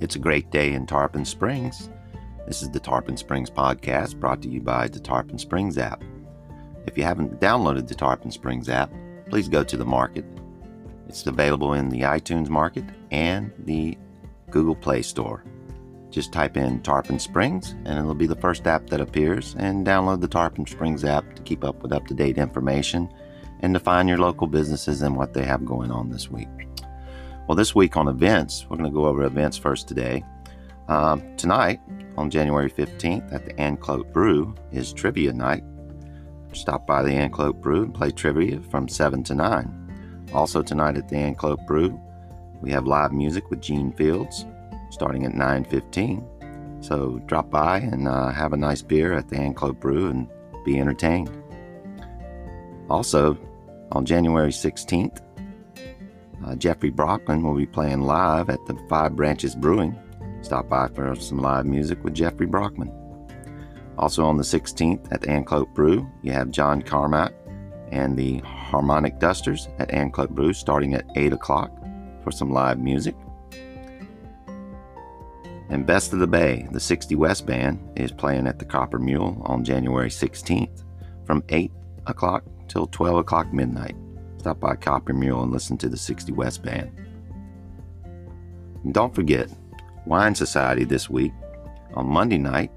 It's a great day in Tarpon Springs. This is the Tarpon Springs podcast brought to you by the Tarpon Springs app. If you haven't downloaded the Tarpon Springs app, please go to the market. It's available in the iTunes market and the Google Play Store. Just type in Tarpon Springs and it'll be the first app that appears, and download the Tarpon Springs app to keep up with up to date information and to find your local businesses and what they have going on this week. Well, this week on events, we're going to go over events first today. Um, tonight, on January 15th, at the Anclote Brew, is trivia night. Stop by the Anclote Brew and play trivia from 7 to 9. Also, tonight at the Anclote Brew, we have live music with Gene Fields starting at 9.15. So drop by and uh, have a nice beer at the Anclote Brew and be entertained. Also, on January 16th, uh, Jeffrey Brockman will be playing live at the Five Branches Brewing. Stop by for some live music with Jeffrey Brockman. Also on the 16th at the Anclote Brew, you have John Carmack and the Harmonic Dusters at Anclote Brew starting at 8 o'clock for some live music. And Best of the Bay, the 60 West Band, is playing at the Copper Mule on January 16th from 8 o'clock till 12 o'clock midnight. Stop by Copper Mule and listen to the 60 West Band. And don't forget, Wine Society this week. On Monday night,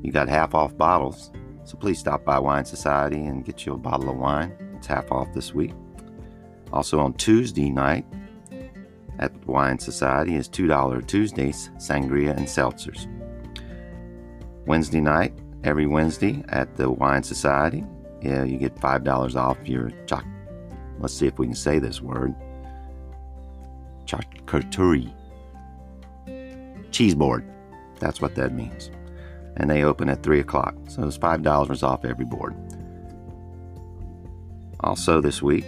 you got half off bottles. So please stop by Wine Society and get you a bottle of wine. It's half off this week. Also on Tuesday night at Wine Society is $2 Tuesdays, sangria and seltzers. Wednesday night, every Wednesday at the Wine Society, yeah, you get $5 off your chocolate Let's see if we can say this word. Charcuterie. Cheese board. That's what that means. And they open at 3 o'clock. So it's $5 off every board. Also, this week,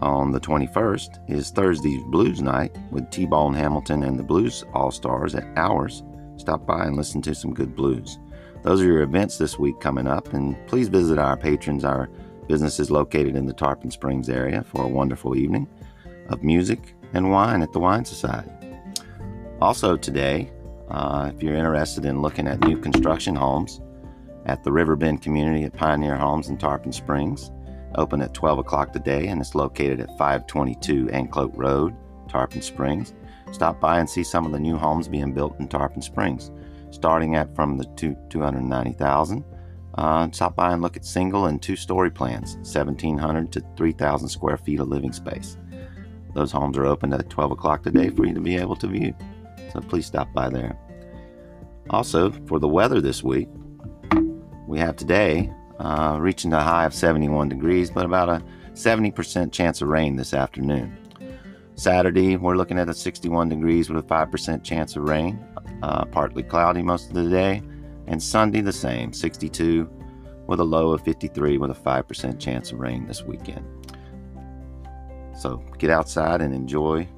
on the 21st, is Thursday's Blues Night with T Bone Hamilton and the Blues All Stars at Hours. Stop by and listen to some good blues. Those are your events this week coming up, and please visit our patrons, our businesses located in the Tarpon Springs area for a wonderful evening of music and wine at the Wine Society. Also, today, uh, if you're interested in looking at new construction homes at the Riverbend community at Pioneer Homes in Tarpon Springs, open at 12 o'clock today and it's located at 522 Anclote Road, Tarpon Springs. Stop by and see some of the new homes being built in Tarpon Springs, starting at from the two, 290,000 uh, stop by and look at single and two story plans, 1,700 to 3,000 square feet of living space. Those homes are open at 12 o'clock today for you to be able to view. So please stop by there. Also, for the weather this week, we have today uh, reaching a high of 71 degrees, but about a 70% chance of rain this afternoon. Saturday, we're looking at a 61 degrees with a 5% chance of rain, uh, partly cloudy most of the day and Sunday, the same 62 with a low of 53 with a 5% chance of rain this weekend. So get outside and enjoy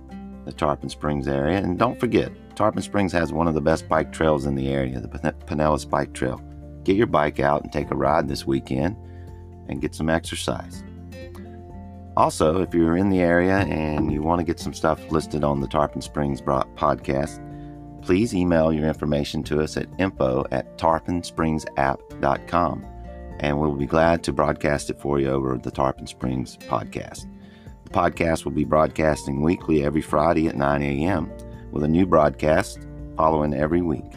the Tarpon Springs area. And don't forget, Tarpon Springs has one of the best bike trails in the area, the Pinellas Bike Trail. Get your bike out and take a ride this weekend and get some exercise. Also, if you're in the area and you want to get some stuff listed on the Tarpon Springs podcast, please email your information to us at info at tarponspringsapp.com and we'll be glad to broadcast it for you over the Tarpon Springs podcast. The podcast will be broadcasting weekly every Friday at 9 a.m. with a new broadcast following every week.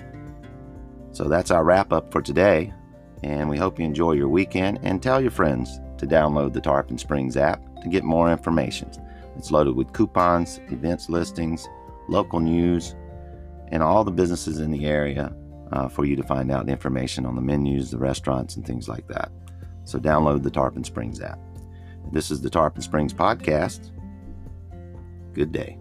So that's our wrap up for today, and we hope you enjoy your weekend and tell your friends to download the Tarpon Springs app to get more information. It's loaded with coupons, events listings, local news, and all the businesses in the area uh, for you to find out information on the menus, the restaurants, and things like that. So download the Tarpon Springs app. This is the Tarpon Springs podcast. Good day.